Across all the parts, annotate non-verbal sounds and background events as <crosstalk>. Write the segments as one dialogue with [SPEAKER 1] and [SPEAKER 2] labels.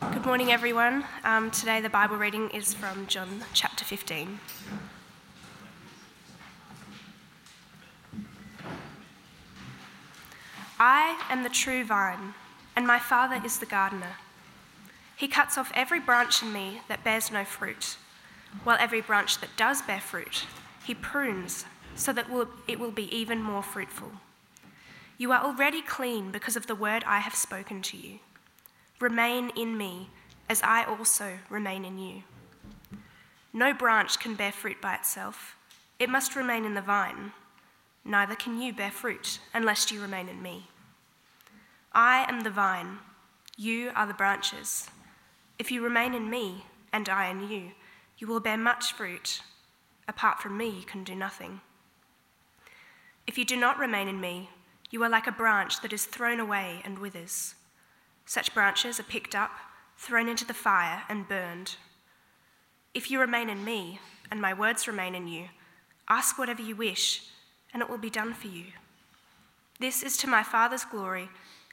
[SPEAKER 1] Good morning, everyone. Um, today, the Bible reading is from John chapter 15. I am the true vine, and my Father is the gardener. He cuts off every branch in me that bears no fruit, while every branch that does bear fruit, he prunes so that it will be even more fruitful. You are already clean because of the word I have spoken to you. Remain in me, as I also remain in you. No branch can bear fruit by itself, it must remain in the vine. Neither can you bear fruit unless you remain in me. I am the vine, you are the branches. If you remain in me, and I in you, you will bear much fruit. Apart from me, you can do nothing. If you do not remain in me, you are like a branch that is thrown away and withers. Such branches are picked up, thrown into the fire, and burned. If you remain in me, and my words remain in you, ask whatever you wish, and it will be done for you. This is to my Father's glory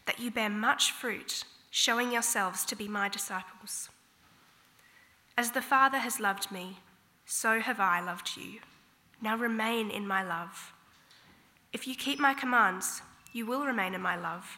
[SPEAKER 1] that you bear much fruit, showing yourselves to be my disciples. As the Father has loved me, so have I loved you. Now remain in my love. If you keep my commands, you will remain in my love,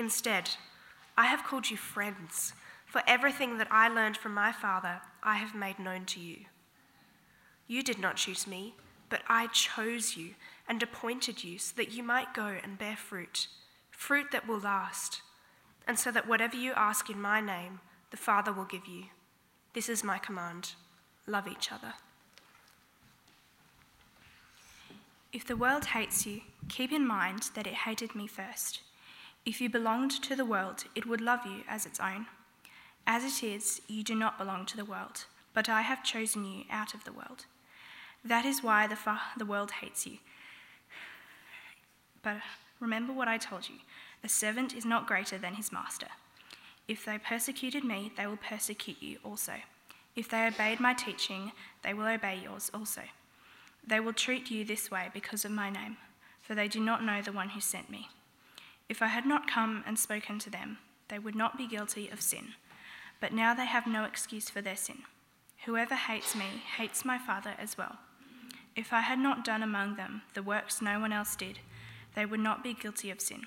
[SPEAKER 1] Instead, I have called you friends, for everything that I learned from my Father I have made known to you. You did not choose me, but I chose you and appointed you so that you might go and bear fruit, fruit that will last, and so that whatever you ask in my name, the Father will give you. This is my command love each other.
[SPEAKER 2] If the world hates you, keep in mind that it hated me first. If you belonged to the world, it would love you as its own. As it is, you do not belong to the world, but I have chosen you out of the world. That is why the, fa- the world hates you. But remember what I told you a servant is not greater than his master. If they persecuted me, they will persecute you also. If they obeyed my teaching, they will obey yours also. They will treat you this way because of my name, for they do not know the one who sent me. If I had not come and spoken to them, they would not be guilty of sin. But now they have no excuse for their sin. Whoever hates me hates my Father as well. If I had not done among them the works no one else did, they would not be guilty of sin.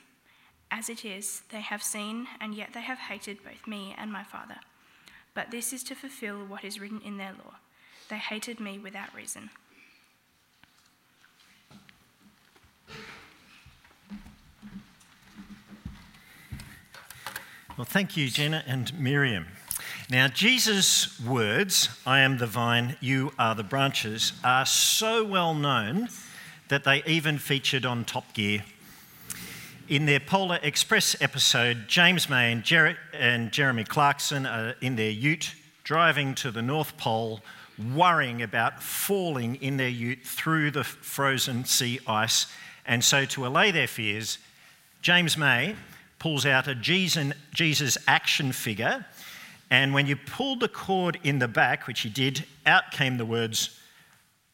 [SPEAKER 2] As it is, they have seen, and yet they have hated both me and my Father. But this is to fulfill what is written in their law. They hated me without reason.
[SPEAKER 3] Well, thank you, Jenna and Miriam. Now, Jesus' words, I am the vine, you are the branches, are so well known that they even featured on Top Gear. In their Polar Express episode, James May and, Jer- and Jeremy Clarkson are in their ute driving to the North Pole, worrying about falling in their ute through the frozen sea ice. And so, to allay their fears, James May pulls out a Jesus action figure, and when you pulled the cord in the back, which he did, out came the words,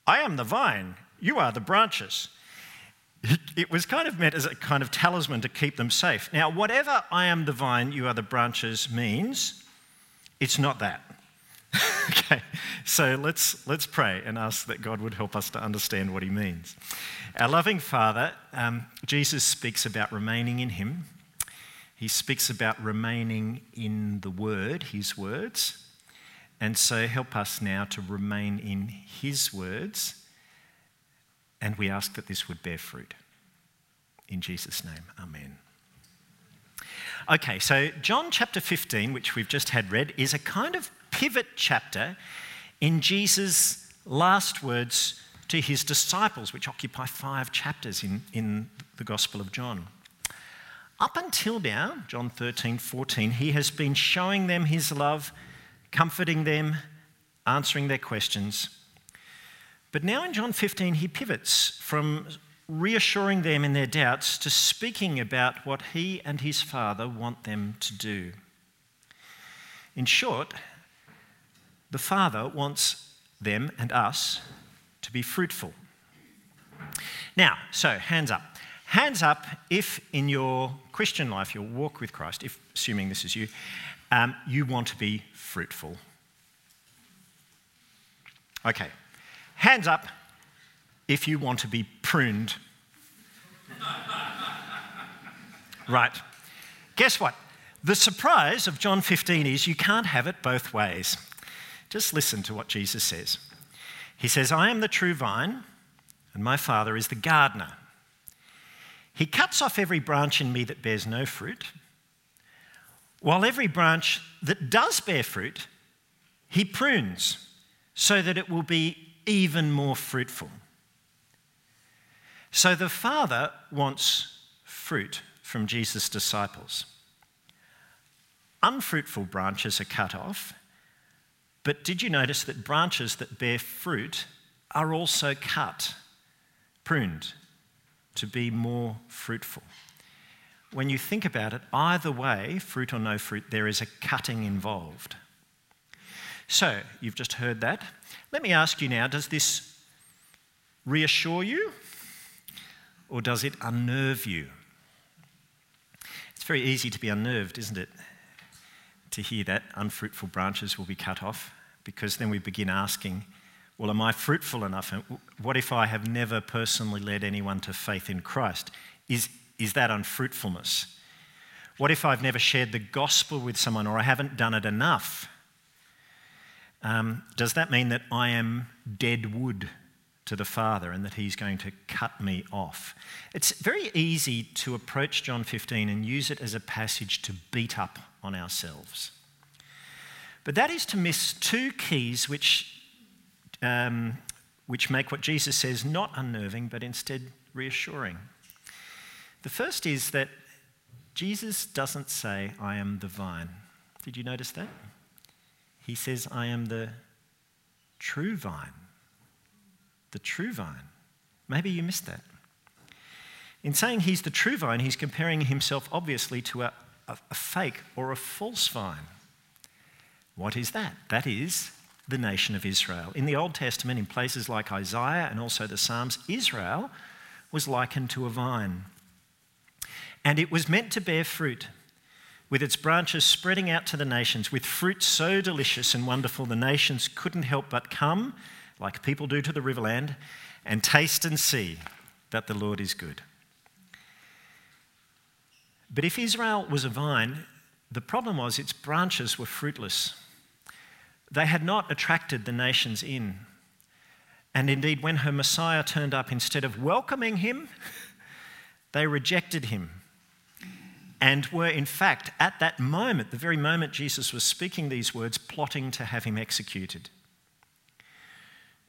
[SPEAKER 3] I am the vine, you are the branches. It was kind of meant as a kind of talisman to keep them safe. Now, whatever I am the vine, you are the branches means, it's not that. <laughs> okay, so let's, let's pray and ask that God would help us to understand what he means. Our loving Father, um, Jesus speaks about remaining in him he speaks about remaining in the Word, His words. And so help us now to remain in His words. And we ask that this would bear fruit. In Jesus' name, Amen. Okay, so John chapter 15, which we've just had read, is a kind of pivot chapter in Jesus' last words to his disciples, which occupy five chapters in, in the Gospel of John. Up until now, John 13, 14, he has been showing them his love, comforting them, answering their questions. But now in John 15, he pivots from reassuring them in their doubts to speaking about what he and his Father want them to do. In short, the Father wants them and us to be fruitful. Now, so hands up. Hands up if in your Christian life, your walk with Christ, if assuming this is you, um, you want to be fruitful. Okay. Hands up if you want to be pruned. <laughs> right. Guess what? The surprise of John 15 is you can't have it both ways. Just listen to what Jesus says. He says, I am the true vine, and my Father is the gardener. He cuts off every branch in me that bears no fruit, while every branch that does bear fruit, he prunes so that it will be even more fruitful. So the Father wants fruit from Jesus' disciples. Unfruitful branches are cut off, but did you notice that branches that bear fruit are also cut, pruned, to be more fruitful? When you think about it, either way, fruit or no fruit, there is a cutting involved. So, you've just heard that. Let me ask you now does this reassure you or does it unnerve you? It's very easy to be unnerved, isn't it? To hear that unfruitful branches will be cut off, because then we begin asking, well, am I fruitful enough? What if I have never personally led anyone to faith in Christ? Is, is that unfruitfulness? What if I've never shared the gospel with someone or I haven't done it enough? Um, does that mean that I am dead wood to the Father and that He's going to cut me off? It's very easy to approach John 15 and use it as a passage to beat up on ourselves. But that is to miss two keys which, um, which make what Jesus says not unnerving, but instead reassuring. The first is that Jesus doesn't say, I am the vine. Did you notice that? He says, I am the true vine. The true vine. Maybe you missed that. In saying he's the true vine, he's comparing himself obviously to a, a, a fake or a false vine. What is that? That is the nation of Israel. In the Old Testament, in places like Isaiah and also the Psalms, Israel was likened to a vine. And it was meant to bear fruit with its branches spreading out to the nations, with fruit so delicious and wonderful, the nations couldn't help but come, like people do to the riverland, and taste and see that the Lord is good. But if Israel was a vine, the problem was its branches were fruitless. They had not attracted the nations in. And indeed, when her Messiah turned up, instead of welcoming him, <laughs> they rejected him and were, in fact, at that moment, the very moment Jesus was speaking these words, plotting to have him executed.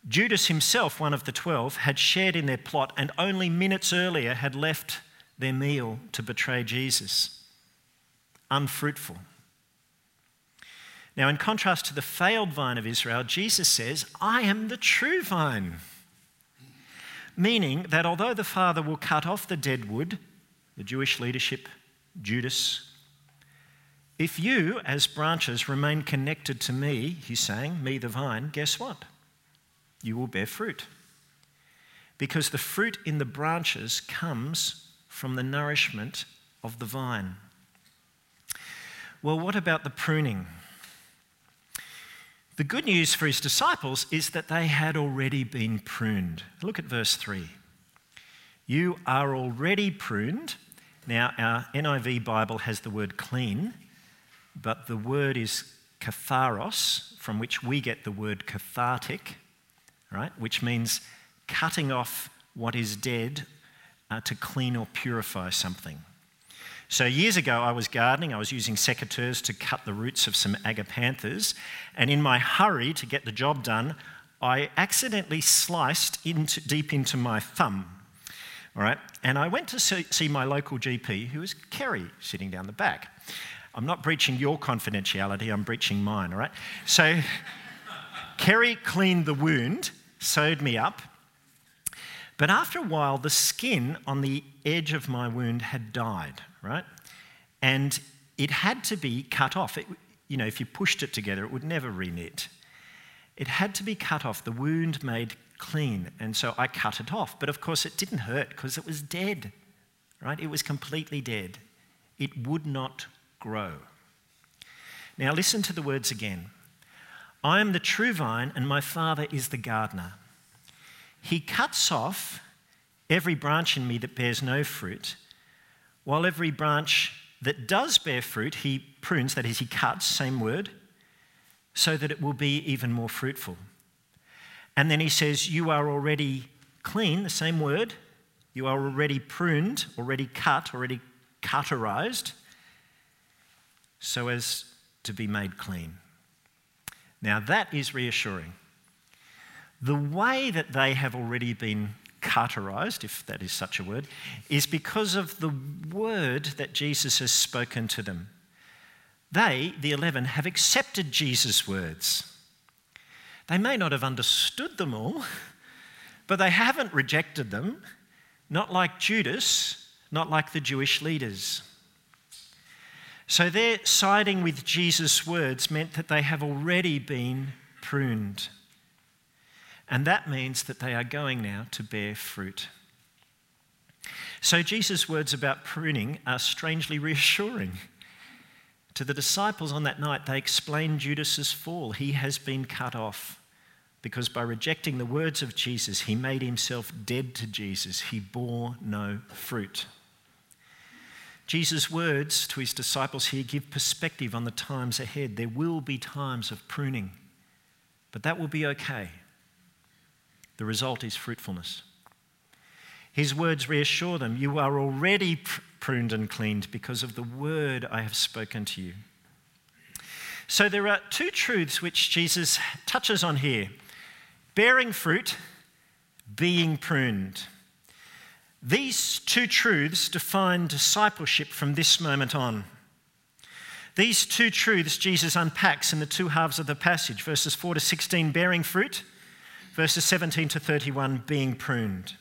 [SPEAKER 3] Judas himself, one of the twelve, had shared in their plot and only minutes earlier had left their meal to betray Jesus. Unfruitful. Now, in contrast to the failed vine of Israel, Jesus says, I am the true vine. Meaning that although the Father will cut off the dead wood, the Jewish leadership Judas, if you, as branches, remain connected to me, he's saying, me the vine, guess what? You will bear fruit. Because the fruit in the branches comes from the nourishment of the vine. Well, what about the pruning? The good news for his disciples is that they had already been pruned. Look at verse 3. You are already pruned now, our NIV Bible has the word clean, but the word is katharos, from which we get the word cathartic, right? Which means cutting off what is dead uh, to clean or purify something. So, years ago, I was gardening. I was using secateurs to cut the roots of some agapanthus. And in my hurry to get the job done, I accidentally sliced into, deep into my thumb All right, and I went to see, my local GP, who was Kerry, sitting down the back. I'm not breaching your confidentiality, I'm breaching mine, all right? So, <laughs> Kerry cleaned the wound, sewed me up, but after a while, the skin on the edge of my wound had died, right? And it had to be cut off. It, you know, if you pushed it together, it would never reknit. It had to be cut off, the wound made clean. And so I cut it off. But of course, it didn't hurt because it was dead, right? It was completely dead. It would not grow. Now, listen to the words again I am the true vine, and my Father is the gardener. He cuts off every branch in me that bears no fruit, while every branch that does bear fruit, he prunes, that is, he cuts, same word, so that it will be even more fruitful. And then he says, You are already clean, the same word. You are already pruned, already cut, already cauterized, so as to be made clean. Now that is reassuring. The way that they have already been cauterized, if that is such a word, is because of the word that Jesus has spoken to them. They, the eleven, have accepted Jesus' words. They may not have understood them all, <laughs> but they haven't rejected them, not like Judas, not like the Jewish leaders. So their siding with Jesus' words meant that they have already been pruned. And that means that they are going now to bear fruit. So Jesus' words about pruning are strangely reassuring. To the disciples on that night, they explain Judas's fall. He has been cut off because by rejecting the words of Jesus, he made himself dead to Jesus. He bore no fruit. Jesus' words to his disciples here give perspective on the times ahead. There will be times of pruning, but that will be okay. The result is fruitfulness. His words reassure them you are already pruned and cleaned because of the word I have spoken to you. So there are two truths which Jesus touches on here bearing fruit, being pruned. These two truths define discipleship from this moment on. These two truths Jesus unpacks in the two halves of the passage verses 4 to 16, bearing fruit, verses 17 to 31, being pruned.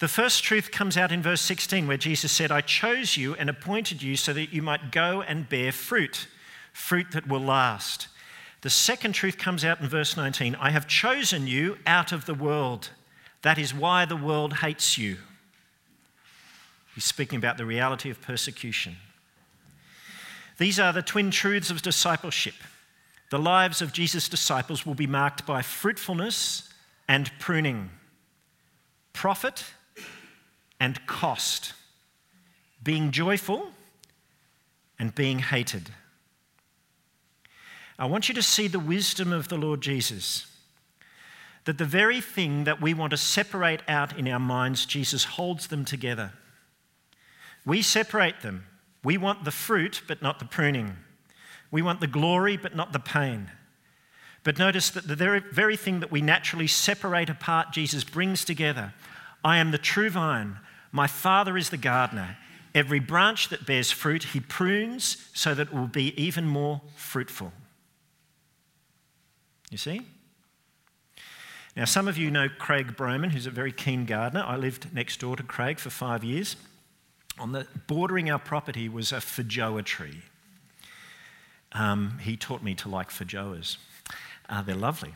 [SPEAKER 3] The first truth comes out in verse 16, where Jesus said, I chose you and appointed you so that you might go and bear fruit, fruit that will last. The second truth comes out in verse 19 I have chosen you out of the world. That is why the world hates you. He's speaking about the reality of persecution. These are the twin truths of discipleship. The lives of Jesus' disciples will be marked by fruitfulness and pruning, profit and cost, being joyful and being hated. I want you to see the wisdom of the Lord Jesus. That the very thing that we want to separate out in our minds, Jesus holds them together. We separate them. We want the fruit, but not the pruning. We want the glory, but not the pain. But notice that the very, thing that we naturally separate apart, Jesus brings together. I am the true vine. My Father is the gardener. Every branch that bears fruit, he prunes so that it will be even more fruitful. You see? Now, some of you know Craig Broman, who's a very keen gardener. I lived next door to Craig for five years. On the bordering our property was a feijoa tree. Um, he taught me to like feijoas. Uh, they're lovely.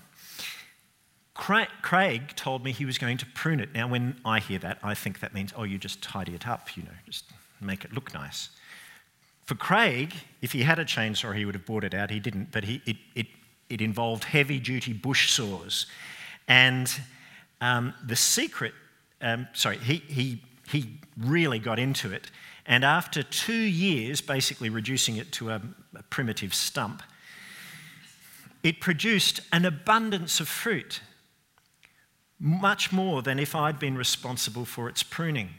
[SPEAKER 3] Craig, Craig told me he was going to prune it. Now, when I hear that, I think that means, oh, you just tidy it up, you know, just make it look nice. For Craig, if he had a chainsaw, he would have bought it out. He didn't, but he, it, it, it involved heavy duty bush saws. And um, the secret, um, sorry, he, he, he really got into it. And after two years, basically reducing it to a, a primitive stump, it produced an abundance of fruit, much more than if I'd been responsible for its pruning.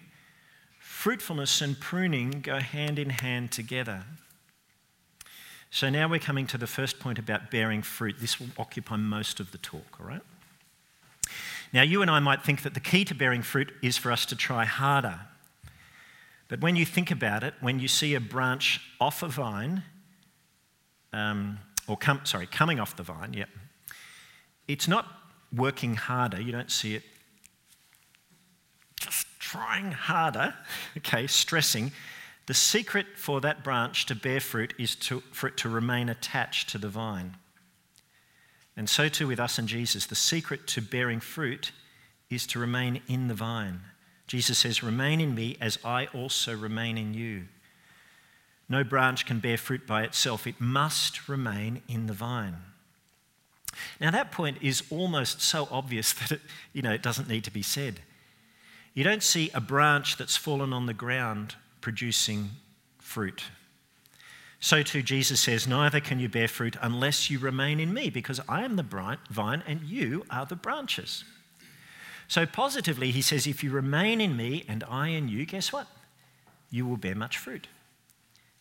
[SPEAKER 3] Fruitfulness and pruning go hand in hand together. So now we're coming to the first point about bearing fruit. This will occupy most of the talk, all right? Now, you and I might think that the key to bearing fruit is for us to try harder. But when you think about it, when you see a branch off a vine, um, or come, sorry, coming off the vine, yep, it's not working harder. You don't see it just trying harder, <laughs> okay, stressing. The secret for that branch to bear fruit is to, for it to remain attached to the vine. And so too with us and Jesus. The secret to bearing fruit is to remain in the vine. Jesus says, Remain in me as I also remain in you. No branch can bear fruit by itself, it must remain in the vine. Now, that point is almost so obvious <laughs> that it, you know, it doesn't need to be said. You don't see a branch that's fallen on the ground producing fruit. So too, Jesus says, Neither can you bear fruit unless you remain in me, because I am the vine and you are the branches. So, positively, he says, If you remain in me and I in you, guess what? You will bear much fruit.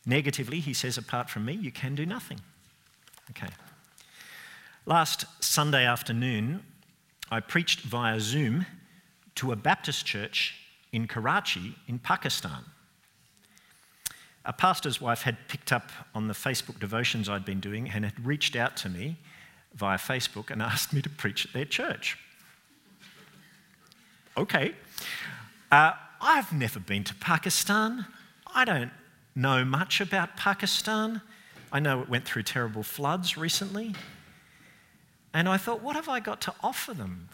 [SPEAKER 3] Negatively, he says, Apart from me, you can do nothing. Okay. Last Sunday afternoon, I preached via Zoom to a Baptist church in Karachi, in Pakistan. A pastor's wife had picked up on the Facebook devotions I'd been doing and had reached out to me via Facebook and <laughs> asked me to preach at their church. Okay. Uh, I've never been to Pakistan. I don't know much about Pakistan. I know it went through terrible floods recently. And I thought, what have I got to offer them?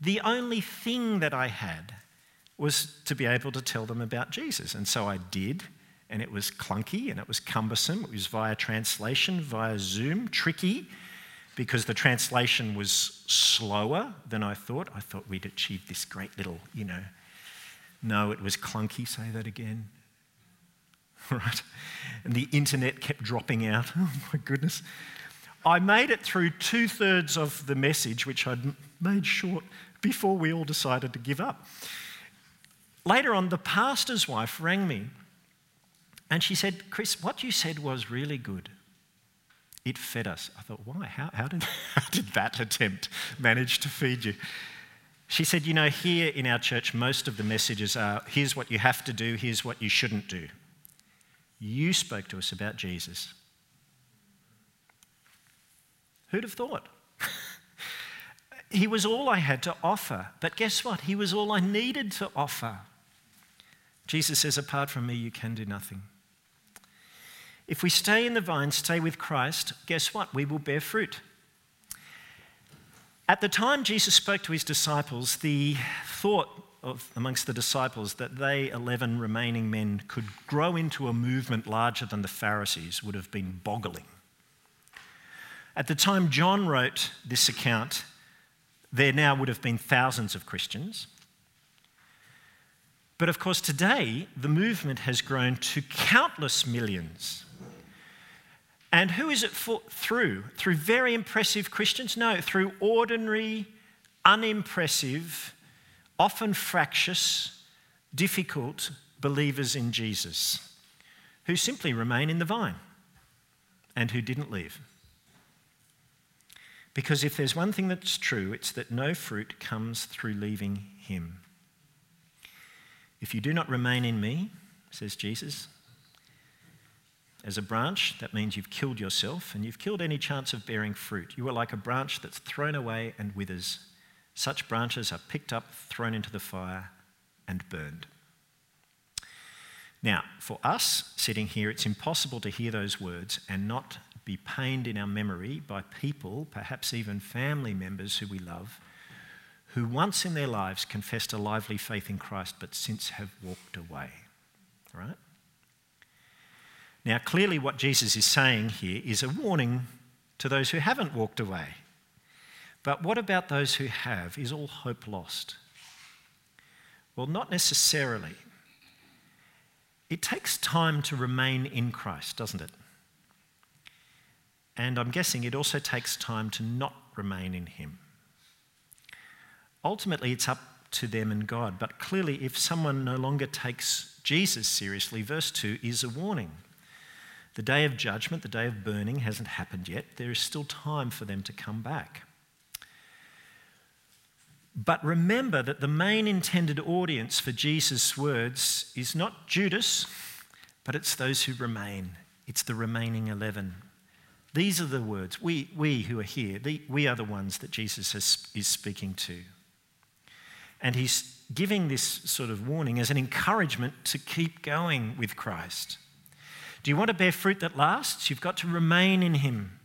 [SPEAKER 3] The only thing that I had was to be able to tell them about Jesus. And so I did, and it was clunky and it was cumbersome. It was via translation, via Zoom, tricky, because the translation was slower than I thought. I thought we'd achieved this great little, you know. No, it was clunky. Say that again. <laughs> Right? And the internet kept dropping out. <laughs> Oh my goodness. I made it through two thirds of the message, which I'd made short before we all decided to give up. Later on, the pastor's wife rang me and she said, Chris, what you said was really good. It fed us. I thought, why? How, how, did, <laughs> how did that attempt manage to feed you? She said, You know, here in our church, most of the messages are here's what you have to do, here's what you shouldn't do. You spoke to us about Jesus. Who'd have thought? <laughs> he was all I had to offer. But guess what? He was all I needed to offer. Jesus says, Apart from me, you can do nothing. If we stay in the vine, stay with Christ, guess what? We will bear fruit. At the time Jesus spoke to his disciples, the thought of, amongst the disciples that they, 11 remaining men, could grow into a movement larger than the Pharisees would have been boggling. At the time John wrote this account, there now would have been thousands of Christians. But of course, today, the movement has grown to countless millions. And who is it for, through? Through very impressive Christians? No, through ordinary, unimpressive, often fractious, difficult believers in Jesus who simply remain in the vine and who didn't leave. Because if there's one thing that's true, it's that no fruit comes through leaving Him. If you do not remain in me, says Jesus, as a branch, that means you've killed yourself and you've killed any chance of bearing fruit. You are like a branch that's thrown away and withers. Such branches are picked up, thrown into the fire, and burned. Now, for us sitting here, it's impossible to hear those words and not be pained in our memory by people, perhaps even family members who we love, who once in their lives confessed a lively faith in Christ but since have walked away. Right? Now, clearly, what Jesus is saying here is a warning to those who haven't walked away. But what about those who have? Is all hope lost? Well, not necessarily. It takes time to remain in Christ, doesn't it? And I'm guessing it also takes time to not remain in Him. Ultimately, it's up to them and God. But clearly, if someone no longer takes Jesus seriously, verse 2 is a warning. The day of judgment, the day of burning, hasn't happened yet. There is still time for them to come back. But remember that the main intended audience for Jesus' words is not Judas, but it's those who remain. It's the remaining 11. These are the words. We, we who are here, the, we are the ones that Jesus has, is speaking to. And he's giving this sort of warning as an encouragement to keep going with Christ. Do you want to bear fruit that lasts? You've got to remain in him.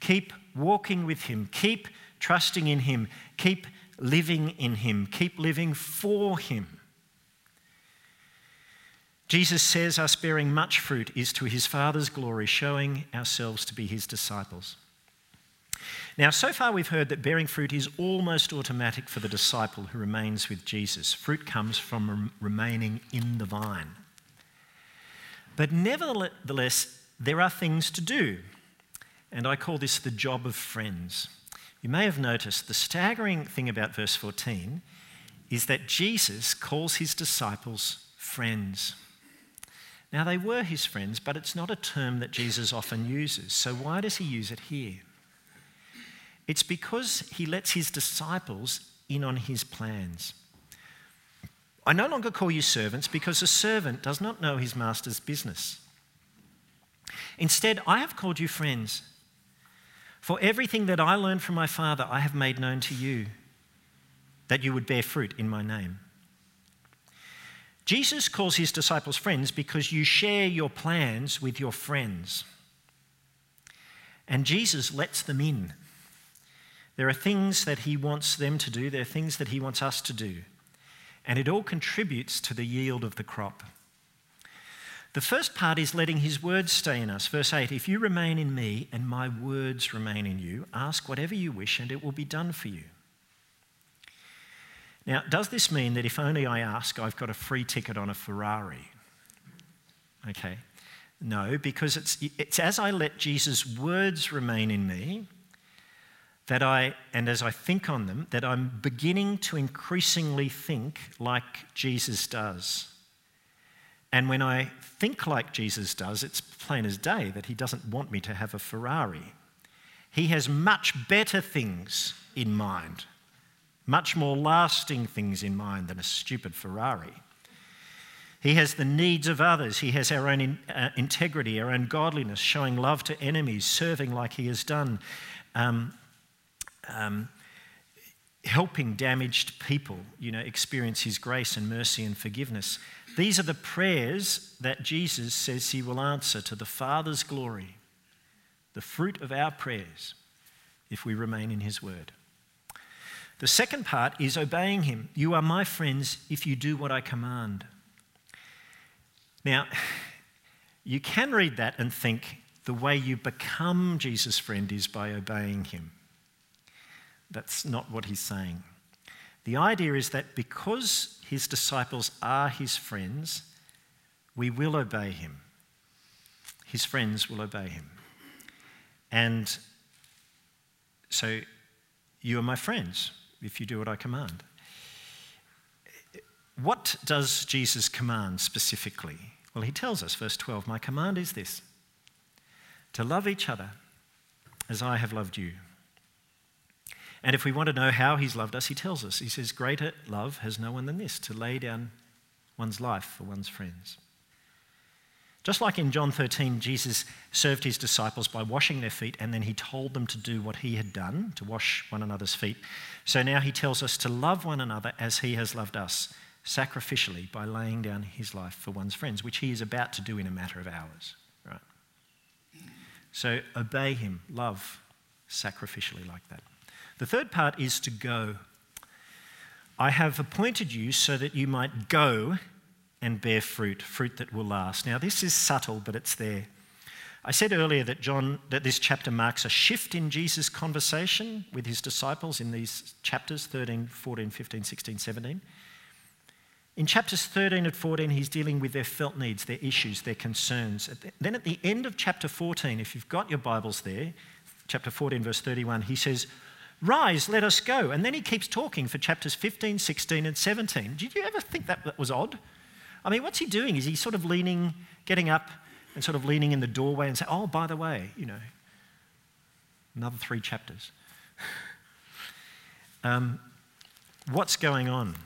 [SPEAKER 3] Keep walking with him. Keep trusting in him. Keep living in him. Keep living for him. Jesus says us bearing much fruit is to his Father's glory, showing ourselves to be his disciples. Now, so far we've heard that bearing fruit is almost automatic for the disciple who remains with Jesus. Fruit comes from remaining in the vine. But nevertheless, there are things to do, and I call this the job of friends. You may have noticed the staggering thing about verse 14 is that Jesus calls his disciples friends. Now, they were his friends, but it's not a term that Jesus often uses. So, why does he use it here? It's because he lets his disciples in on his plans. I no longer call you servants because a servant does not know his master's business. Instead, I have called you friends. For everything that I learned from my Father, I have made known to you, that you would bear fruit in my name. Jesus calls his disciples friends because you share your plans with your friends. And Jesus lets them in. There are things that he wants them to do, there are things that he wants us to do. And it all contributes to the yield of the crop. The first part is letting his words stay in us. Verse 8 If you remain in me and my words remain in you, ask whatever you wish and it will be done for you. Now, does this mean that if only I ask, I've got a free ticket on a Ferrari? Okay. No, because it's, it's as I let Jesus' words remain in me that I, and as I think on them, that I'm beginning to increasingly think like Jesus does. And when I think like Jesus does, it's plain as day that he doesn't want me to have a Ferrari. He has much better things in mind much more lasting things in mind than a stupid Ferrari. He has the needs of others. He has our own in, uh, integrity, our own godliness, showing love to enemies, serving like he has done, um, um, helping damaged people, you know, experience his grace and mercy and forgiveness. These are the prayers that Jesus says he will answer to the Father's glory, the fruit of our prayers, if we remain in his word. The second part is obeying him. You are my friends if you do what I command. Now, <sighs> you can read that and think the way you become Jesus' friend is by obeying him. That's not what he's saying. The idea is that because his disciples are his friends, we will obey him. His friends will obey him. And so, you are my friends if you do what I command. What does Jesus command specifically? Well, he tells us, verse 12, My command is this to love each other as I have loved you. And if we want to know how he's loved us, he tells us. He says, Greater love has no one than this, to lay down one's life for one's friends. Just like in John 13, Jesus served his disciples by washing their feet and then he told them to do what he had done, to wash one another's feet. So now he tells us to love one another as he has loved us, sacrificially by laying down his life for one's friends, which he is about to do in a matter of hours. Right? So obey him, love sacrificially like that. The third part is to go. I have appointed you so that you might go and bear fruit, fruit that will last. Now, this is subtle, but it's there. I said earlier that John that this chapter marks a shift in Jesus' conversation with his disciples in these chapters 13, 14, 15, 16, 17. In chapters 13 and 14, he's dealing with their felt needs, their issues, their concerns. Then at the end of chapter 14, if you've got your Bibles there, chapter 14, verse 31, he says, Rise, let us go. And then he keeps talking for chapters 15, 16, and 17. Did you ever think that was odd? I mean, what's he doing? Is he sort of leaning, getting up and sort of leaning in the doorway and say, oh, by the way, you know, another three chapters. <laughs> um, What's going on?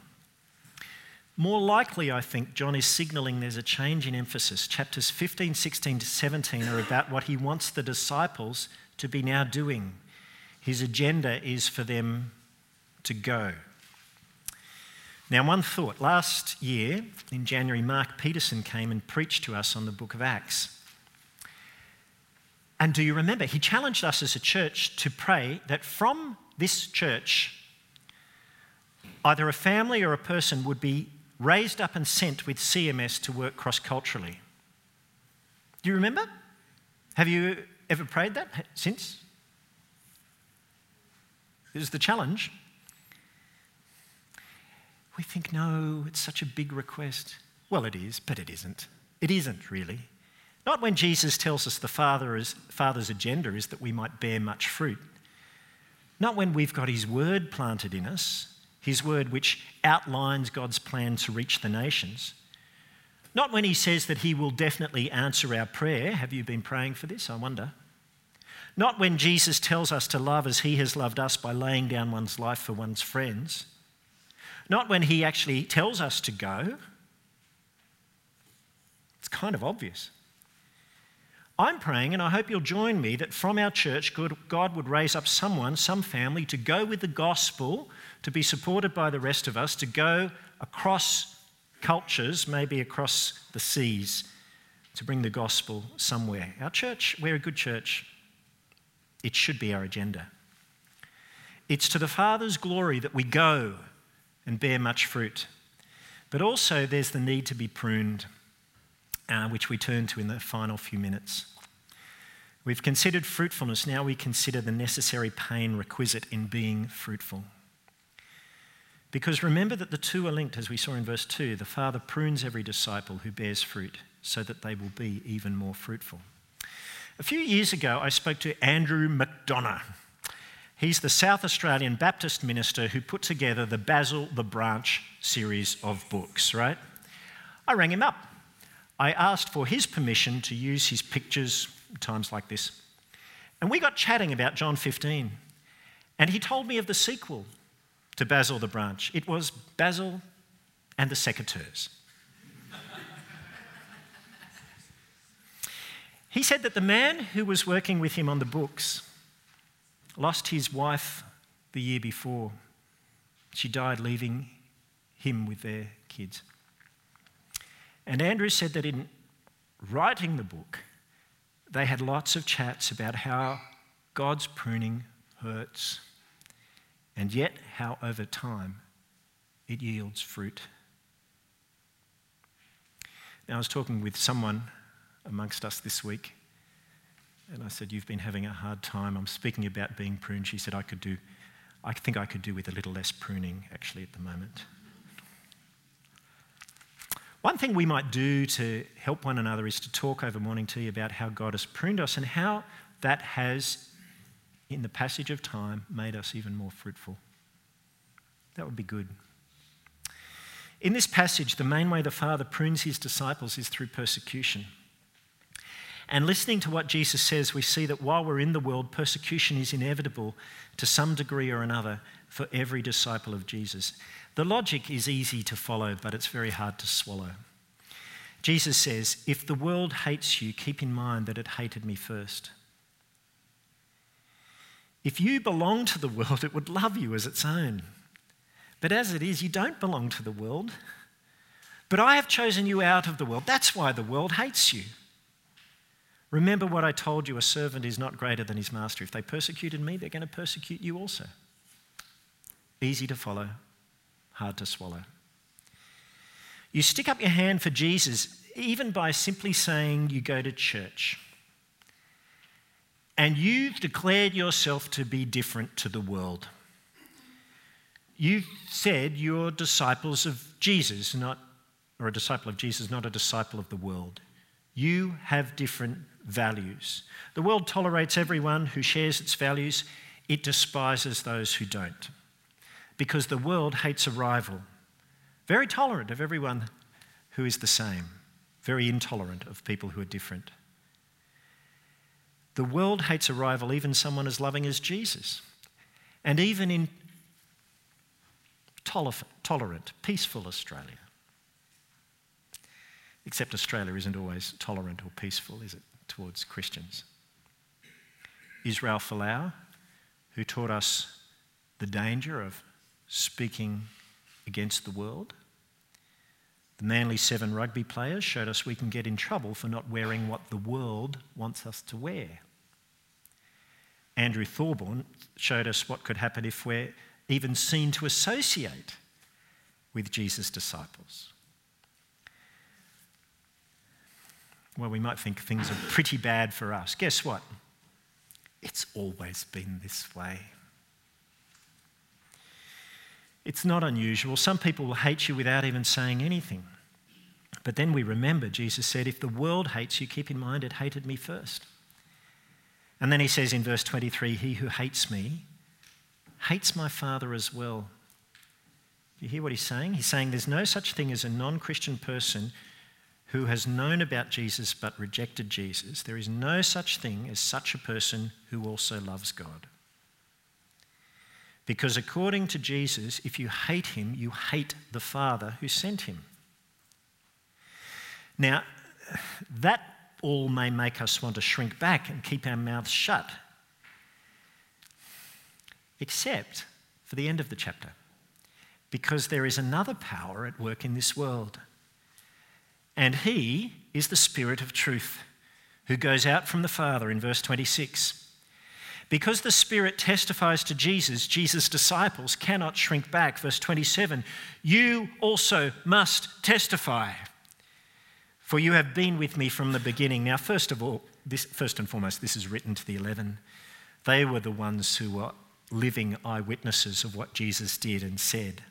[SPEAKER 3] More likely, I think, John is signalling there's a change in emphasis. Chapters 15, 16 to 17 are about what he wants the disciples to be now doing. His agenda is for them to go. Now, one thought. Last year, in January, Mark Peterson came and preached to us on the book of Acts. And do you remember? He challenged us as a church to pray that from this church, either a family or a person would be raised up and sent with CMS to work cross culturally. Do you remember? Have you ever prayed that since? Was the challenge. We think, no, it's such a big request. Well, it is, but it isn't. It isn't really. Not when Jesus tells us the Father is, Father's agenda is that we might bear much fruit. Not when we've got His word planted in us his word, which outlines God's plan to reach the nations. Not when he says that he will definitely answer our prayer. Have you been praying for this? I wonder. Not when Jesus tells us to love as he has loved us by laying down one's life for one's friends. Not when he actually tells us to go. It's kind of obvious. I'm praying, and I hope you'll join me, that from our church, God would raise up someone, some family, to go with the gospel to be supported by the rest of us, to go across cultures, maybe across the seas, to bring the gospel somewhere. Our church, we're a good church. It should be our agenda. It's to the Father's glory that we go and bear much fruit. But also, there's the need to be pruned, uh, which we turn to in the final few minutes. We've considered fruitfulness, now we consider the necessary pain requisite in being fruitful. Because remember that the two are linked, as we saw in verse 2. The Father prunes every disciple who bears fruit so that they will be even more fruitful. A few years ago, I spoke to Andrew McDonough. He's the South Australian Baptist minister who put together the Basil the Branch series of books, right? I rang him up. I asked for his permission to use his pictures times like this. And we got chatting about John 15. And he told me of the sequel to Basil the branch. It was Basil and the secateurs. He said that the man who was working with him on the books lost his wife the year before. She died, leaving him with their kids. And Andrew said that in writing the book, they had lots of chats about how God's pruning hurts and yet how over time it yields fruit. Now, I was talking with someone amongst us this week, and I said, You've been having a hard time. I'm speaking about being pruned. She said, I could do, I think I could do with a little less pruning actually at the moment. One thing we might do to help one another is to talk over morning tea about how God has pruned us and how that has in the passage of time, made us even more fruitful. That would be good. In this passage, the main way the Father prunes his disciples is through persecution. And listening to what Jesus says, we see that while we're in the world, persecution is inevitable to some degree or another for every disciple of Jesus. The logic is easy to follow, but it's very hard to swallow. Jesus says, If the world hates you, keep in mind that it hated me first. If you belong to the world, it would love you as its own. But as it is, you don't belong to the world. But I have chosen you out of the world. That's why the world hates you. Remember what I told you a servant is not greater than his master. If they persecuted me, they're going to persecute you also. Easy to follow, hard to swallow. You stick up your hand for Jesus even by simply saying you go to church and you've declared yourself to be different to the world. You've said you're disciples of Jesus, not, or a disciple of Jesus, not a disciple of the world. You have different values. The world tolerates everyone who shares its values, it despises those who don't. Because the world hates a rival, very tolerant of everyone who is the same, very intolerant of people who are different. The world hates a rival, even someone as loving as Jesus. And even in tolerant, peaceful Australia. Except Australia isn't always tolerant or peaceful, is it, towards Christians? Israel Folau, who taught us the danger of speaking against the world. The Manly Seven rugby players showed us we can get in trouble for not wearing what the world wants us to wear. Andrew Thorburn showed us what could happen if we're even seen to associate with Jesus' disciples. Well, we might think things are pretty bad for us. Guess what? It's always been this way. It's not unusual. Some people will hate you without even saying anything. But then we remember Jesus said, If the world hates you, keep in mind it hated me first. And then he says in verse 23, He who hates me hates my Father as well. You hear what he's saying? He's saying there's no such thing as a non Christian person who has known about Jesus but rejected Jesus. There is no such thing as such a person who also loves God. Because according to Jesus, if you hate him, you hate the Father who sent him. Now, that all may make us want to shrink back and keep our mouths shut, except for the end of the chapter, because there is another power at work in this world. And he is the Spirit of truth who goes out from the Father in verse 26. Because the Spirit testifies to Jesus, Jesus' disciples cannot shrink back. Verse 27 You also must testify, for you have been with me from the beginning. Now, first of all, this, first and foremost, this is written to the eleven. They were the ones who were living eyewitnesses of what Jesus did and said.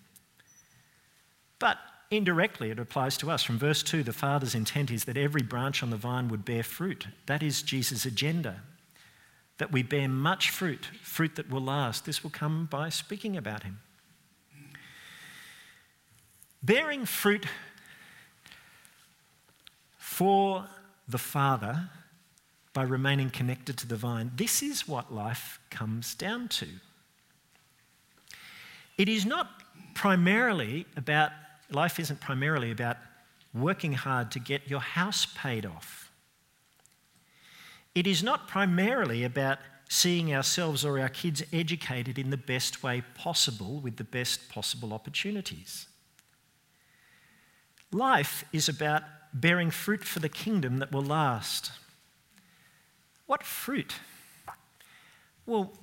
[SPEAKER 3] But indirectly, it applies to us. From verse 2, the Father's intent is that every branch on the vine would bear fruit. That is Jesus' agenda that we bear much fruit, fruit that will last. This will come by speaking about him. Bearing fruit for the Father by remaining connected to the vine, this is what life comes down to. It is not primarily about, life isn't primarily about working hard to get your house paid off it is not primarily about seeing ourselves or our kids educated in the best way possible with the best possible opportunities. Life is about bearing fruit for the kingdom that will last. What fruit? Well,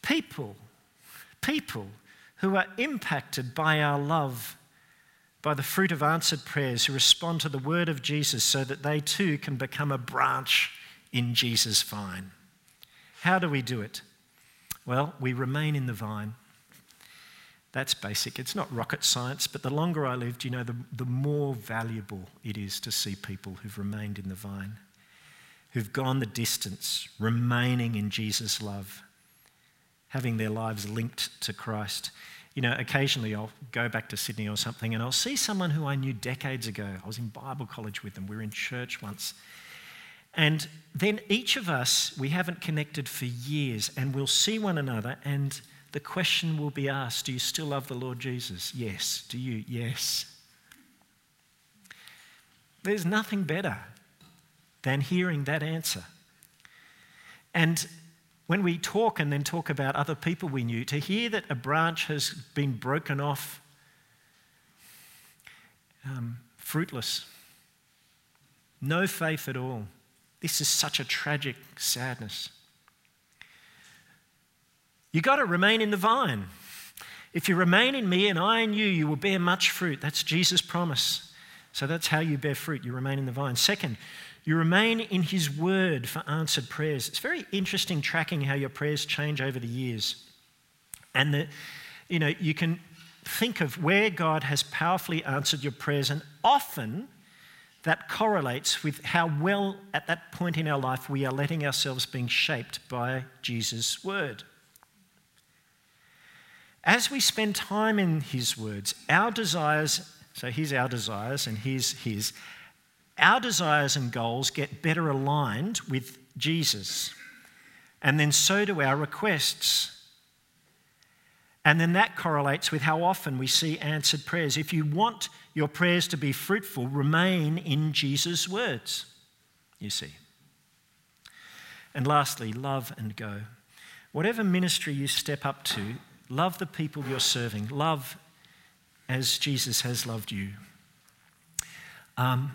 [SPEAKER 3] people, people who are impacted by our love, by the fruit of answered prayers, who respond to the word of Jesus so that they too can become a branch in Jesus' vine. How do we do it? Well, we remain in the vine. That's basic. It's not rocket science, but the longer I lived, you know, the, the more valuable it is to see people who've remained in the vine, who've gone the distance, remaining in Jesus' love, having their lives linked to Christ. You know, occasionally I'll go back to Sydney or something and I'll see someone who I knew decades ago. I was in Bible college with them, we were in church once. And then each of us, we haven't connected for years, and we'll see one another, and the question will be asked Do you still love the Lord Jesus? Yes. Do you? Yes. There's nothing better than hearing that answer. And when we talk and then talk about other people we knew, to hear that a branch has been broken off, um, fruitless, no faith at all this is such a tragic sadness. You've got to remain in the vine. If you remain in me and I in you, you will bear much fruit. That's Jesus' promise. So that's how you bear fruit. You remain in the vine. Second, you remain in his word for answered prayers. It's very interesting tracking how your prayers change over the years. And that, you know, you can think of where God has powerfully answered your prayers, and often that correlates with how well at that point in our life we are letting ourselves being shaped by Jesus' word. As we spend time in his words, our desires, so here's our desires and here's his, our desires and goals get better aligned with Jesus. And then so do our requests. And then that correlates with how often we see answered prayers. If you want your prayers to be fruitful, remain in Jesus' words, you see. And lastly, love and go. Whatever ministry you step up to, love the people you're serving. Love as Jesus has loved you. Um,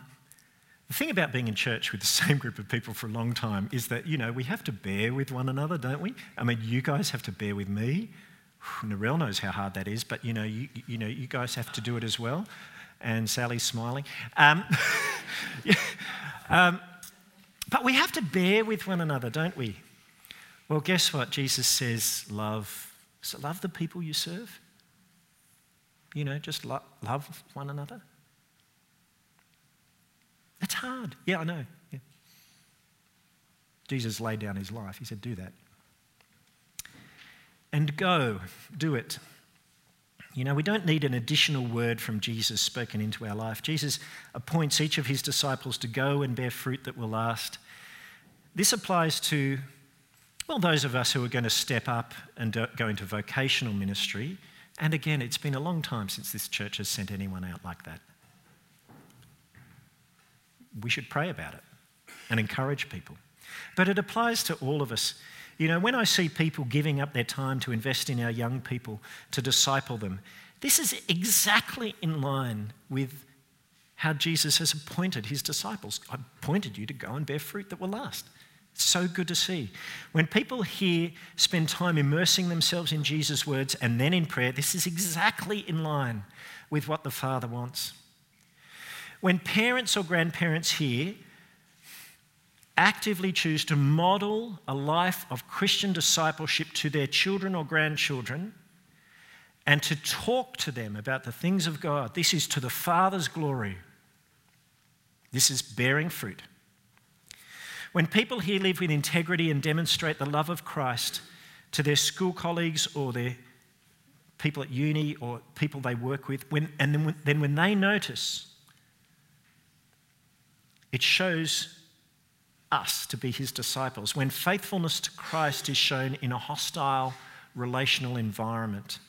[SPEAKER 3] the thing about being in church with the <laughs> same group of people for a long time is that, you know, we have to bear with one another, don't we? I mean, you guys have to bear with me. <sighs> Narelle knows how hard that is, but, you know, you, you know, you guys have to do it as well. And Sally's smiling. Um, <laughs> um, but we have to bear with one another, don't we? Well, guess what? Jesus says, love. So love the people you serve. You know, just lo- love one another. It's hard. Yeah, I know. Yeah. Jesus laid down his life. He said, Do that. And go, do it. You know, we don't need an additional word from Jesus spoken into our life. Jesus appoints each of his disciples to go and bear fruit that will last. This applies to, well, those of us who are going to step up and go into vocational ministry. And again, it's been a long time since this church has sent anyone out like that we should pray about it and encourage people. But it applies to all of us. You know, when I see people giving up their time to invest in our young people, to disciple them, this is exactly in line with how Jesus has appointed his disciples. I appointed you to go and bear fruit that will last. It's so good to see. When people here spend time immersing themselves in Jesus' words and then in prayer, this is exactly in line with what the Father wants. When parents or grandparents here actively choose to model a life of Christian discipleship to their children or grandchildren and to talk to them about the things of God, this is to the Father's glory. This is bearing fruit. When people here live with integrity and demonstrate the love of Christ to their school colleagues or their people at uni or people they work with, when, and then when, then when they notice it shows us to be his disciples when faithfulness to Christ is shown in a hostile relational environment.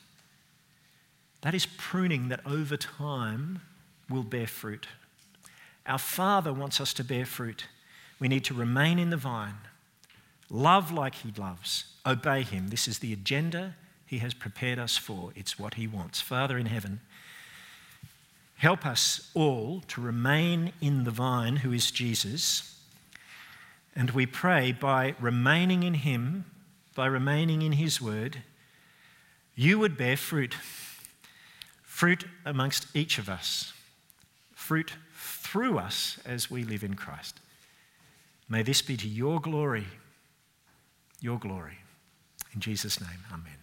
[SPEAKER 3] That is pruning that over time will bear fruit. Our Father wants us to bear fruit. We need to remain in the vine, love like He loves, obey Him. This is the agenda He has prepared us for. It's what He wants. Father in heaven, Help us all to remain in the vine, who is Jesus. And we pray by remaining in Him, by remaining in His word, you would bear fruit. Fruit amongst each of us. Fruit through us as we live in Christ. May this be to your glory, your glory. In Jesus' name, amen.